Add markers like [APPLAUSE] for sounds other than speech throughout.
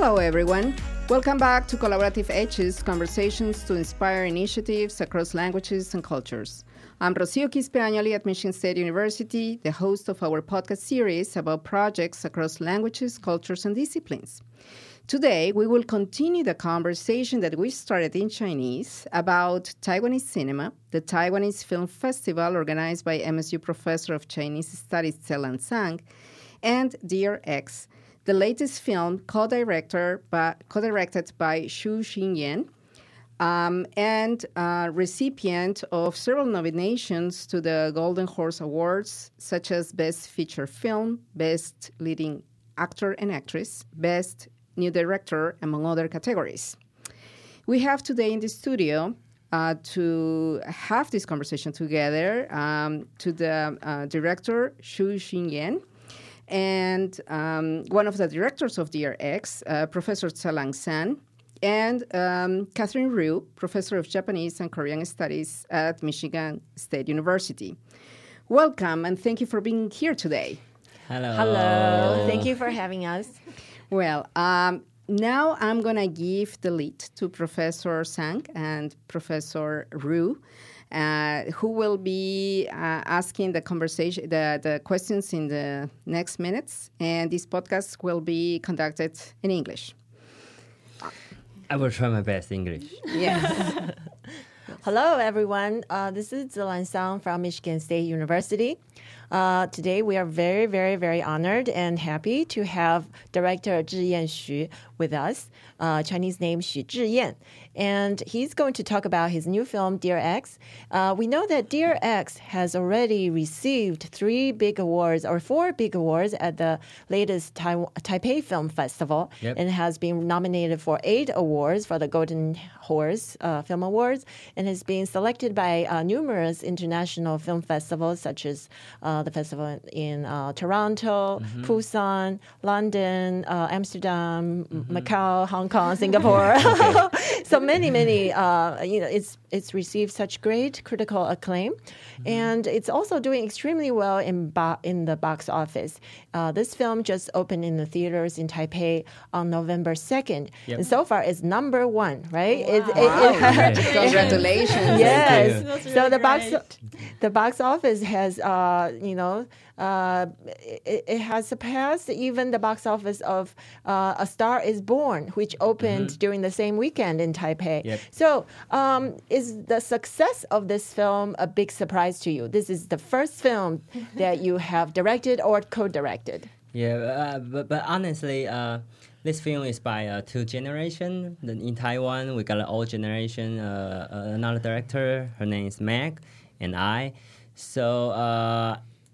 Hello, everyone. Welcome back to Collaborative Edges Conversations to Inspire Initiatives Across Languages and Cultures. I'm Rocio Quispe at Michigan State University, the host of our podcast series about projects across languages, cultures, and disciplines. Today, we will continue the conversation that we started in Chinese about Taiwanese cinema, the Taiwanese Film Festival organized by MSU professor of Chinese Studies Tze-Lan Sang, and Dear Ex, the latest film co-directed by, co-directed by Xu Zhiyan, um, and uh, recipient of several nominations to the Golden Horse Awards, such as Best Feature Film, Best Leading Actor and Actress, Best New Director, among other categories. We have today in the studio uh, to have this conversation together um, to the uh, director, Xu Zhiyan, and um, one of the directors of Dear Ex, uh, Professor Tze-Lan Sang, and um, Catherine Ryu, professor of Japanese and Korean Studies at Michigan State University. Welcome, and thank you for being here today. Hello. Hello. Thank you for having us. Well, um, now I'm going to give the lead to Professor Sang and Professor Ryu. Uh, who will be uh, asking the conversation, the, the questions in the next minutes, and this podcast will be conducted in English. I will try my best English. [LAUGHS] Yes. Hello, everyone. Uh, this is Tze-Lan from Michigan State University. Uh, today, we are very, very, very honored and happy to have director Zhiyan Xu with us, uh, Chinese name Xu Zhiyan. And he's going to talk about his new film, Dear Ex. Uh, we know that Dear Ex has already received three big awards or four big awards at the latest tai- Taipei Film Festival Yep. and has been nominated for eight awards for the Golden Horse uh, Film Awards and has been selected by uh, numerous international film festivals such as uh, the festival in uh, Toronto, Busan, London, uh, Amsterdam, M- Macau, Hong Kong, Singapore. [LAUGHS] [LAUGHS] so many, many. Uh, you know, it's it's received such great critical acclaim, and it's also doing extremely well in bo- in the box office. Uh, this film just opened in the theaters in Taipei on November second, Yep. and so far it's number one. Right? It- it- Wow. [LAUGHS] it- Congratulations. yes. Thank you. So the box, really the box office has, uh, you know, uh, it, it has surpassed even the box office of uh, A Star Is Born, which opened during the same weekend in Taipei. Yep. So, um, is the success of this film a big surprise to you? This is the first film [LAUGHS] that you have directed or co-directed. Yeah, uh, but, but honestly, uh, this film is by uh, two generation. In Taiwan, we got an old generation, uh, uh, another director. Her name is Meg, and I. So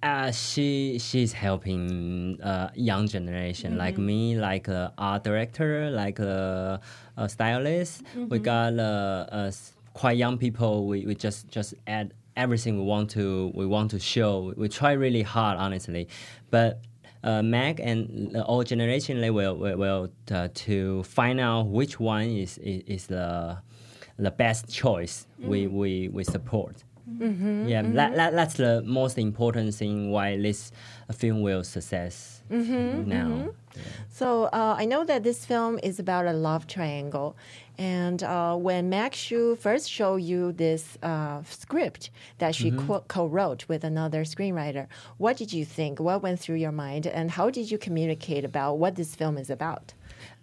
uh, she she's helping uh, young generation like me, like uh, art director, like uh, a stylist. We got uh, uh, quite young people. We, we just just add everything we want to we want to show. We try really hard, honestly, but uh, Mag and the old generation they will will, will uh, to find out which one is is, is the the best choice we, we, we support. Yeah, That, that, that's the most important thing why this film will success now. So uh, I know that this film is about a love triangle, and uh, when Mag Hsu first showed you this uh, script that she co- co-wrote with another screenwriter, what did you think? What went through your mind, and how did you communicate about what this film is about?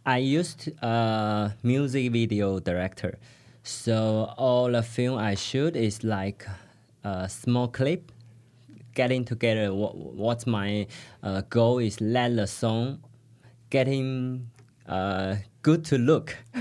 I used uh, music video director, so all the film I shoot is like a small clip, getting together. What, what's my uh, goal is let the song getting uh, good to look. [LAUGHS]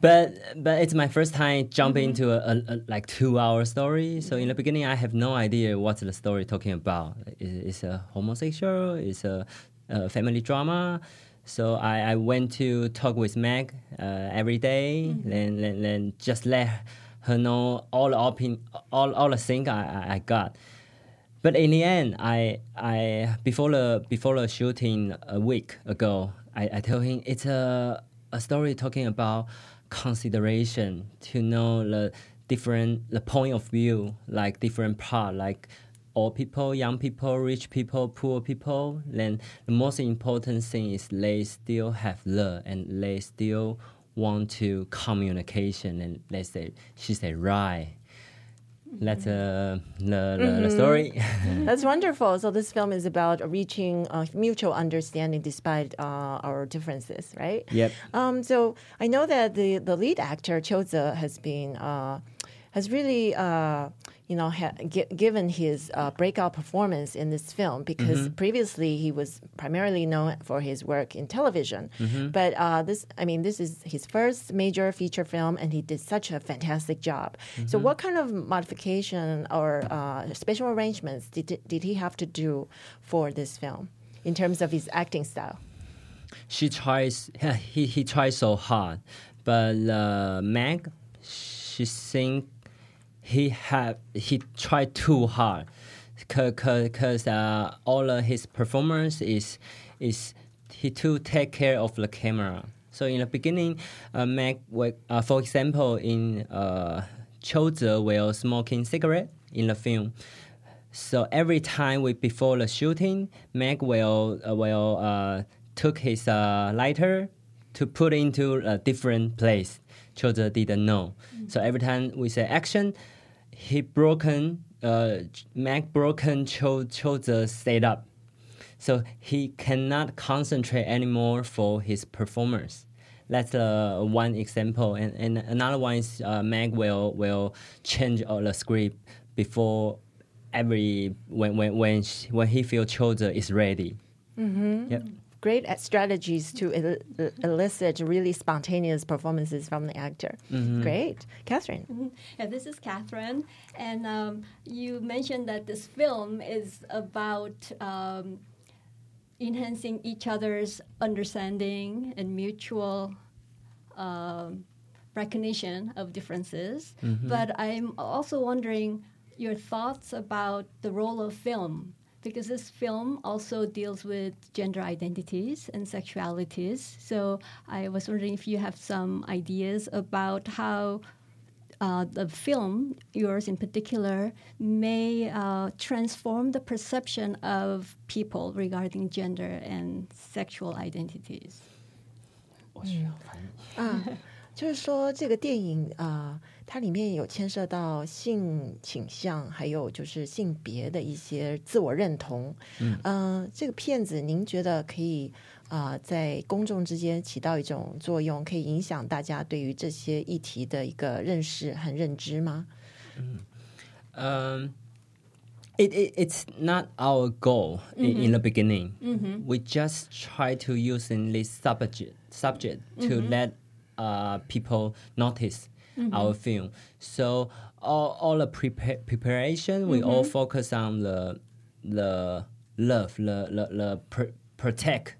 but but it's my first time jumping into a, a, a like two hour story. So in the beginning, I have no idea what's the story talking about. Is it a homosexual? Is a, a family drama? So I, I went to talk with Meg uh, every day, then, then then just let her know all the opin- all all the things I, I, I got. But in the end, I I before the before the shooting a week ago, I, I told him it's a a story talking about consideration to know the different the point of view, like different part, like old people, young people, rich people, poor people. Then the most important thing is they still have love and they still want to communication. And they say, she said, right. That's uh, the, the, the story. [LAUGHS] That's wonderful. So this film is about reaching uh, mutual understanding despite uh, our differences, right? Yep. Um, so I know that the, the lead actor Qiu Ze has been uh, has really uh, you know ha- gi- given his uh, breakout performance in this film because previously he was primarily known for his work in television, but uh, this I mean this is his first major feature film and he did such a fantastic job. So what kind of modification or uh, special arrangements did did he have to do for this film in terms of his acting style? she tries [LAUGHS] he, he tries so hard but uh, meg she think he have he tried too hard because uh, all of his performance is is he to take care of the camera so in the beginning uh, wa- uh, for example in uh, Qiu Ze will smoking cigarette in the film so every time we before the shooting, Mag will uh, will uh, took his uh, lighter to put into a different place. Qiu Ze didn't know. So every time we say action, he broken uh, Meg broken Cho Choza setup. So he cannot concentrate anymore for his performance. That's uh, one example, and, and another one is uh, Meg will will change all the script before every when when when she, when he feel Qiu Ze is ready. Mm-hmm. Yep. Great at strategies to el- elicit really spontaneous performances from the actor. Great. Catherine. Yeah, this is Catherine, and um, you mentioned that this film is about um, enhancing each other's understanding and mutual um, recognition of differences. But I'm also wondering your thoughts about the role of film Because this film also deals with gender identities and sexualities. So I was wondering if you have some ideas about how uh, the film, yours in particular, may uh, transform the perception of people regarding gender and sexual identities. 啊，就是说这个电影啊、呃 [LAUGHS] 它里面有牵涉到性倾向，还有就是性别的一些自我认同。嗯、呃，这个片子您觉得可以啊、呃在公众之间起到一种作用，可以影响大家对于这些议题的一个认识和认知吗？Um, it, it it's not our goal in, the beginning. We just try to use in this subject subject to let uh, people notice our film. So all, all the prepa- preparation, we all focus on the the love, the the, the pr- protect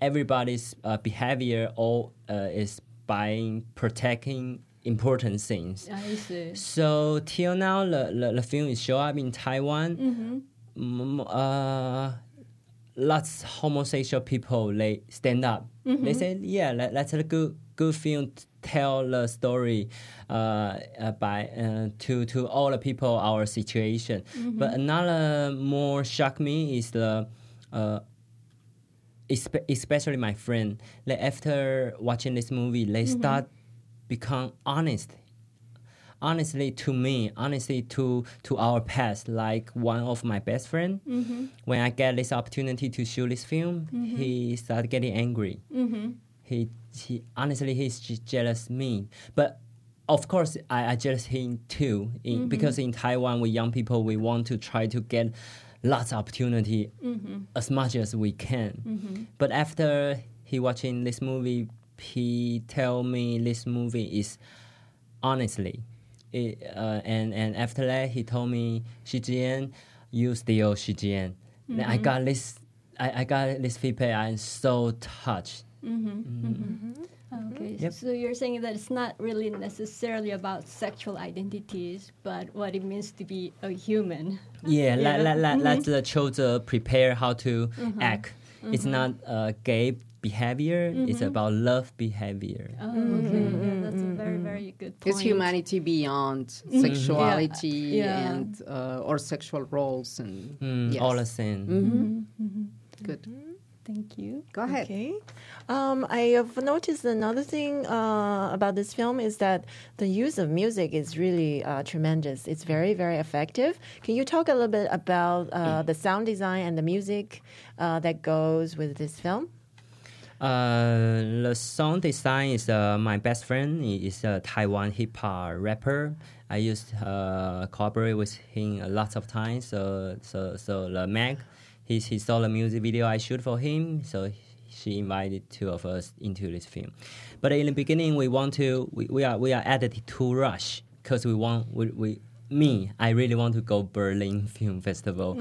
everybody's uh, behavior. All uh, is by protecting important things. I see. So till now, the, the, the film is show up in Taiwan. Mm, uh, lots homosexual people they stand up. They say, "Yeah, that, that's a good good film. Tell the story uh, uh, by uh, to to all the people our situation." But another more shock me is the. Uh, especially my friend, like after watching this movie, they start become honest. Honestly, to me, honestly to to our past, like one of my best friend, when I get this opportunity to shoot this film, he started getting angry. He he honestly he's just jealous me, but of course I, I jealous him too. In, mm-hmm. Because in Taiwan, we young people we want to try to get lots of opportunity mm-hmm. as much as we can. Mm-hmm. But after he watching this movie, he tell me this movie is honestly. It, uh, and and after that, he told me, Shijian, you still Shijian. Then I got this, I, I got this feedback. I'm so touched. Mm-hmm. Mm-hmm. Mm-hmm. Okay, Yep. so you're saying that it's not really necessarily about sexual identities, but what it means to be a human. Yeah, let, let, let, let the children prepare how to act. It's not uh, gay behavior. It's about love behavior. Oh, okay. Yeah, that's a very, very good point. It's humanity beyond sexuality Yeah. and uh, or sexual roles and Mm, yes. All the same. good. Thank you. Go ahead. Okay. Um, I have noticed another thing uh, about this film is that the use of music is really uh, tremendous. It's very, very effective. Can you talk a little bit about uh, the sound design and the music uh, that goes with this film? Uh, the song design is uh, my best friend. He is a Taiwan hip hop rapper. I used uh, cooperate with him a lot of times. So so so the Mag, he he saw the music video I shoot for him. So she invited two of us into this film. But in the beginning, we want to we, we are we are edited to rush because we want we, we me I really want to go Berlin Film Festival.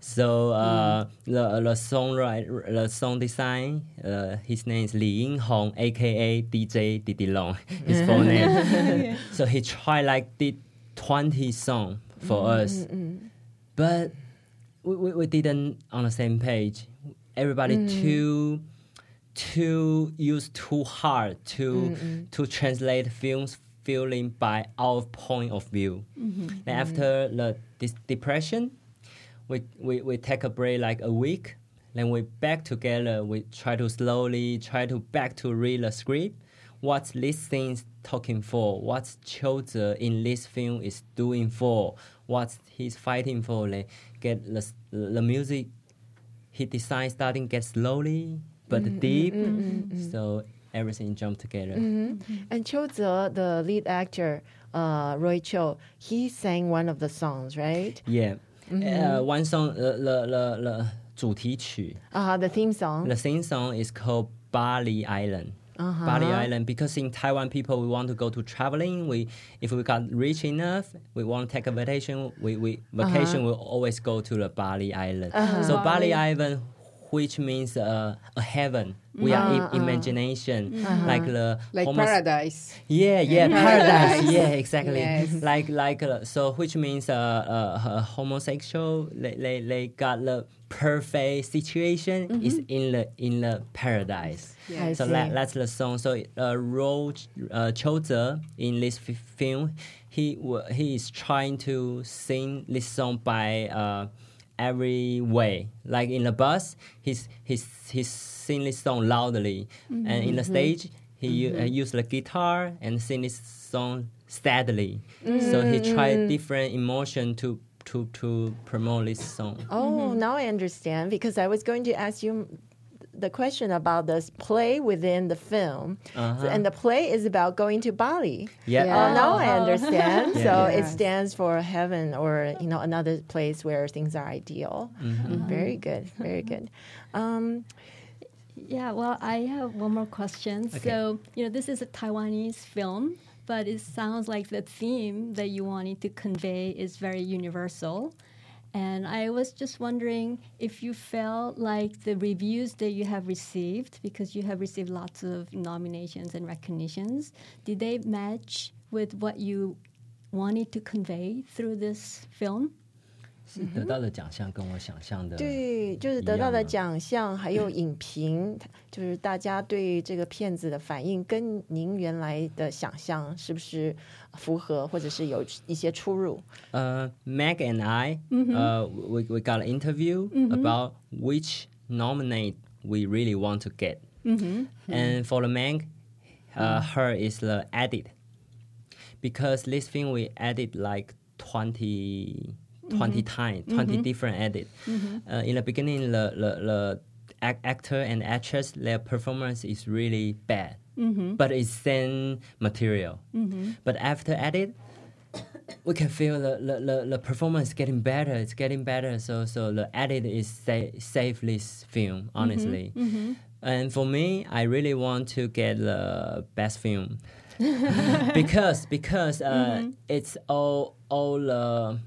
So uh, the the songwriter the song design uh, his name is Li Ying Hong, aka DJ Didi Long. [LAUGHS] His full [LAUGHS] name. So he tried like did twenty song for us, but we, we, we didn't on the same page. Everybody mm. too too used too hard to to translate films feeling by our point of view. Mm-hmm. And after the this depression, we, we we take a break like a week. Then we back together. We try to slowly try to back to read the script. What this thing's talking for? What Qiu Ze in this film is doing for? what he's fighting for. Like get the, the music he designed starting get slowly but mm-hmm. deep. Mm-hmm. mm-hmm, mm-hmm. So everything jumped together. Mm-hmm. And Qiu Ze, the lead actor, uh, Roy Chiu, he sang one of the songs, right? Yeah. Uh, one song, the, the, the, the the theme song. The theme song is called Bali Island. Uh-huh. Bali Island because in Taiwan people we want to go to traveling. We if we got rich enough, we want to take a vacation. We we vacation uh-huh. will always go to the Bali Island. Uh-huh. So Bali Island, which means uh, a heaven. We are i- imagination like the Like homos- paradise. Yeah, yeah, Paradise. paradise. [LAUGHS] Yeah, exactly. Yes. Like, like, uh, so, which means uh, uh, homosexual, they, they, they got the perfect situation is in the in the paradise. Yeah. So see. that, that's the song. So uh, Ro uh, Qiu Ze in this f- film, he wa- he is trying to sing this song by uh, every way. Like in the bus, he's he's he's sing this song loudly, and in the mm-hmm. stage he u- uh, use the guitar and sing this song steadily. So he mm. tried different emotion to to to promote this song. Oh, mm-hmm. now I understand because I was going to ask you the question about this play within the film. Uh-huh. and the play is about going to Bali. Yeah. Oh, now I understand. Yeah. So Yes. it stands for heaven or you know another place where things are ideal. Very good. Very good. Um, Yeah, well, I have one more question. So, you know, this is a Taiwanese film, but it sounds like the theme that you wanted to convey is very universal. And I was just wondering if you felt like the reviews that you have received, because you have received lots of nominations and recognitions, did they match with what you wanted to convey through this film? 是得到的奖项跟我想象的对，就是得到的奖项，还有影评，就是大家对这个片子的反应，跟您原来的想象是不是符合，或者是有一些出入？Uh, Meg and I, uh, we, we got an interview about which nominate we really want to get. And for the Meg, uh, her is the edit. Because this thing we edit like 20, 20 mm-hmm. times, 20 mm-hmm. different edit. Mm-hmm. Uh, in the beginning, the, the, the actor and actress, their performance is really bad. But it's same material. But after edit, we can feel the, the, the, the performance getting better. It's getting better. So so the edit is sa- save this film honestly. And for me, I really want to get the best film [LAUGHS] [LAUGHS] because because uh, it's all all the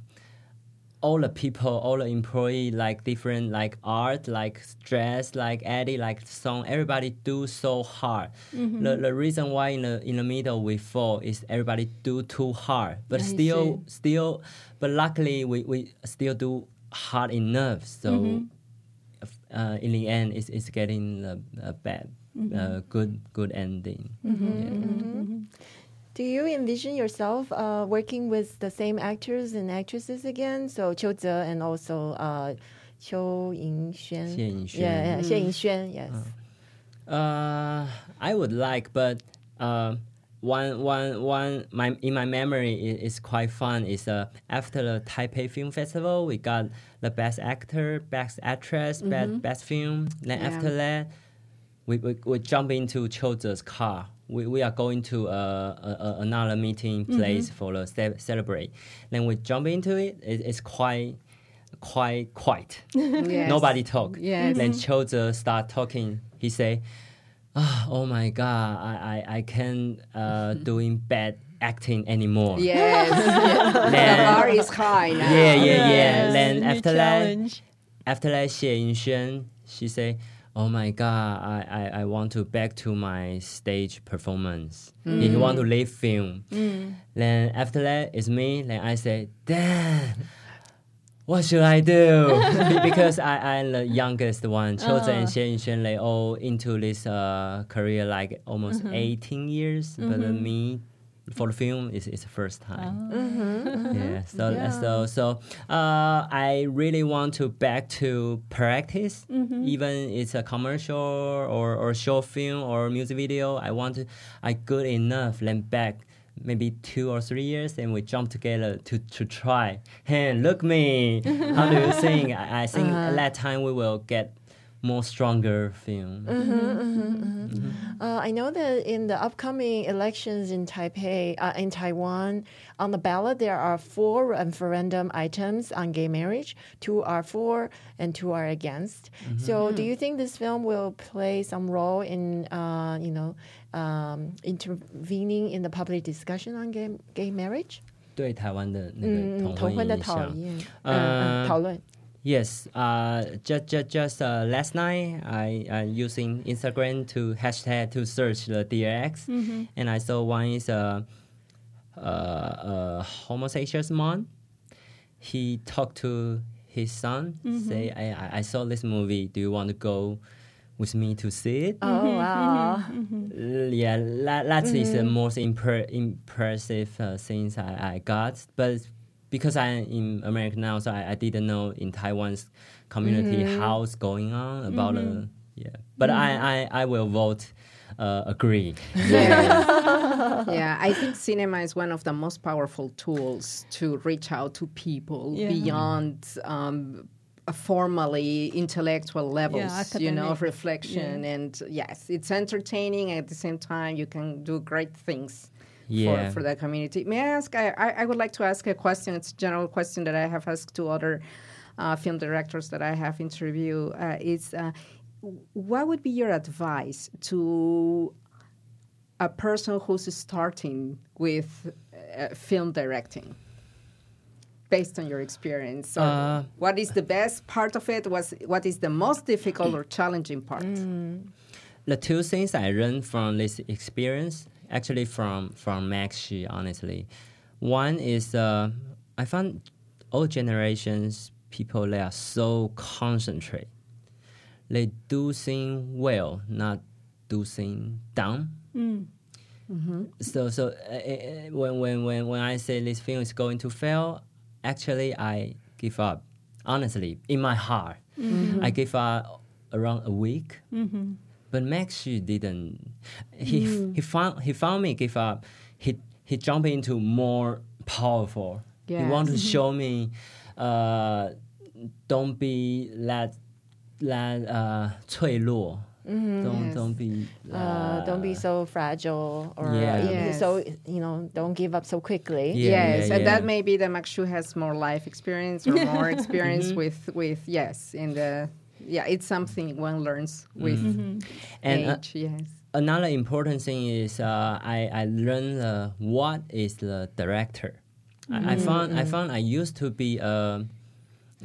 all the people, all the employee, like different, like art, like dress, like Eddie, like song. Everybody do so hard. Mm-hmm. The, the reason why in the in the middle we fall is everybody do too hard, but I still still, but luckily we, we still do hard enough. So. Mm-hmm. uh, in the end, it's, it's getting a, a bad, mm-hmm. uh, good good ending. Do you envision yourself uh, working with the same actors and actresses again? So Qiu Ze and also uh, Qiu Yingxuan. Xie Yingxuan. Yeah, yeah, Xie Yingxuan, yes. Uh, I would like, but uh, one, one, one. My in my memory is, is quite fun. Is uh, after the Taipei Film Festival, we got the best actor, best actress, best best film. Then Yeah. after that, we, we, we jump into Qiu Choze's car. We, we are going to uh, a, a, another meeting place for the ce- celebrate. Then we jump into it. it it's quite quite quiet. [LAUGHS] Yes. Nobody talk. Yes. Then Qiu Ze start talking. He say, "Ah, "Oh my God, I I, I can't uh, [LAUGHS] doing bad acting anymore." Yes. [LAUGHS] yes. the bar is high now. yeah, yeah, yeah. Yes, Then after that, after that, Xie Yingxuan, she say, "Oh my God, I, I, I want to back to my stage performance. He want to leave film." Then after that, it's me. Then I say, "Damn." What should I do? [LAUGHS] Because I, I'm the youngest one. Qiu Ze and Xie Yingxuan, they all into this uh, career like almost 18 years. But uh, me, for the film, is is the first time. Oh. Mm-hmm. Yeah. Mm-hmm. So Yeah. so so uh, I really want to back to practice, mm-hmm. even it's a commercial or or short film or music video. I want to I good enough. Then back maybe two or three years, and we jump together to to try. Hey, look me! How do you [LAUGHS] think? I, I think at that time we will get more stronger film. Uh, I know that in the upcoming elections in Taipei, uh, in Taiwan, on the ballot there are four referendum items on gay marriage. Two are for, and two are against. So, do you think this film will play some role in, uh, you know, um, intervening in the public discussion on gay gay marriage? 对台湾的那嗯，个同婚的影响。讨厌，嗯嗯，讨论。 Yes, uh, just just just uh, last night I uh, using Instagram to hashtag to search the Dear Ex, and I saw one is a, a, a homosexual man. He talked to his son, say, I, I I saw this movie. Do you want to go with me to see it? Oh wow! Uh, yeah, that, that is the most impre- impressive uh, things I, I got. But because I'm in America now, so I, I didn't know in Taiwan's community how it's going on about the yeah. But I, I, I will vote uh, agree. Yeah. [LAUGHS] yeah, I think cinema is one of the most powerful tools to reach out to people Yeah. beyond um, a formally intellectual levels, you know, of academic. reflection. And yes, it's entertaining. At the same time, you can do great things. Yeah. For, for the community. May I ask? I, I, would like to ask a question. It's a general question that I have asked to other uh, film directors that I have interviewed. Uh, is uh, what would be your advice to a person who's starting with uh, film directing based on your experience Uh, what is the best part of it was what is the most difficult or challenging part the two things I learned from this experience, actually from from Mag Hsu, honestly, one is uh, I found all generations people they are so concentrate. They do things well, not do things dumb. So so uh, uh, when when when when I say this film is going to fail, actually I give up. Honestly, in my heart, I give up around a week. But Mag Hsu didn't. He he found he found me give up. He he jumped into more powerful. He want to show me, uh, don't be that that uh 脆弱. Don't Yes. don't be Uh, don't be so fragile, or Yeah. uh, Yes. so you know, don't give up so quickly. Yeah, yes yeah, and yeah. that may be that Mag Hsu has more life experience or [LAUGHS] more experience with with yes in the yeah it's something one learns with And, uh, age yes another important thing is uh, I I learned uh, what is the director. I, I found I found I used to be a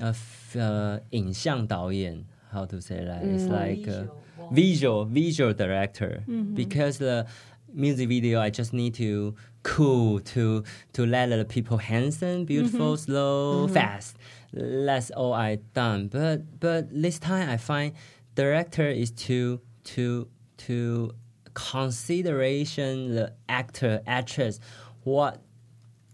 a f- uh, 影像导演 how to say that it's like a visual visual director because the music video I just need to cool to to let the people handsome beautiful slow fast that's all I done. But but this time I find director is to to to consideration the actor actress what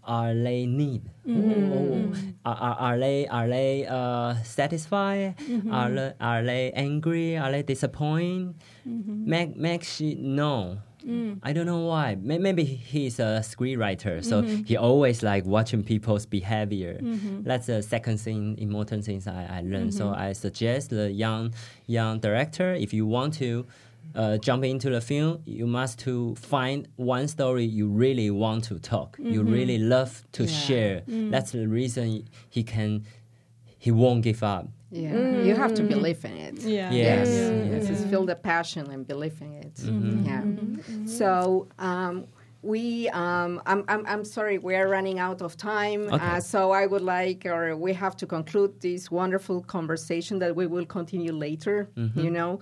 are they need Mm-hmm. are, are, are they are they uh, satisfied Mm-hmm. are they, are they angry are they disappointed Mm-hmm. make make she know Mm. I don't know why. May- Maybe he's a screenwriter, so Mm-hmm. he always like watching people's behavior. That's the second thing, important things I, I learned. So Mm-hmm. I suggest the young young director, if you want to uh, jump into the film, you must to find one story you really want to talk. You Mm-hmm. really love to Yeah. share. Mm. That's the reason he can, he won't give up. Yeah, you have to believe in it. Yeah. Yes, Yes, yes. yes, just feel the passion and believe in it. Mm-hmm. Yeah. So um, we, um, I'm, I'm, I'm sorry, we are running out of time. Okay. Uh, so I would like, or we have to conclude this wonderful conversation that we will continue later. You know,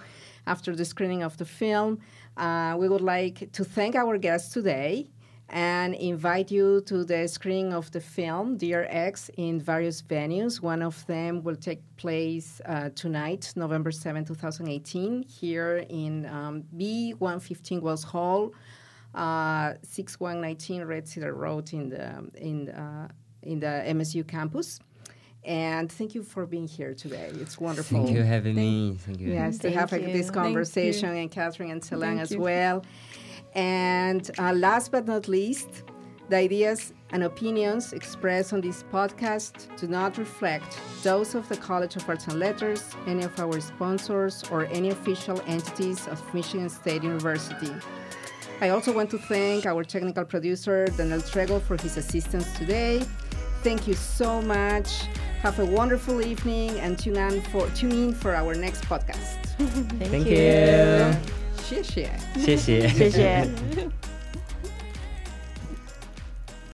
after the screening of the film, uh, we would like to thank our guests today. And invite you to the screening of the film Dear Ex in various venues. One of them will take place uh, tonight, November 7, 2018, here in um, B115 Wells Hall, uh, 6119 Red Cedar Road in the in uh, in the MSU campus. And thank you for being here today. It's wonderful. Thank you for having me. Thank you. Yes, to have you. this conversation, and Catherine and Tze-Lan as you. well. And uh, last but not least, the ideas and opinions expressed on this podcast do not reflect those of the College of Arts and Letters, any of our sponsors, or any official entities of Michigan State University. I also want to thank our technical producer, Daniel Tregle, for his assistance today. Thank you so much. Have a wonderful evening and tune in for, tune in for our next podcast. [LAUGHS] Thank, Thank you. you. 谢谢。谢谢。谢谢。[LAUGHS]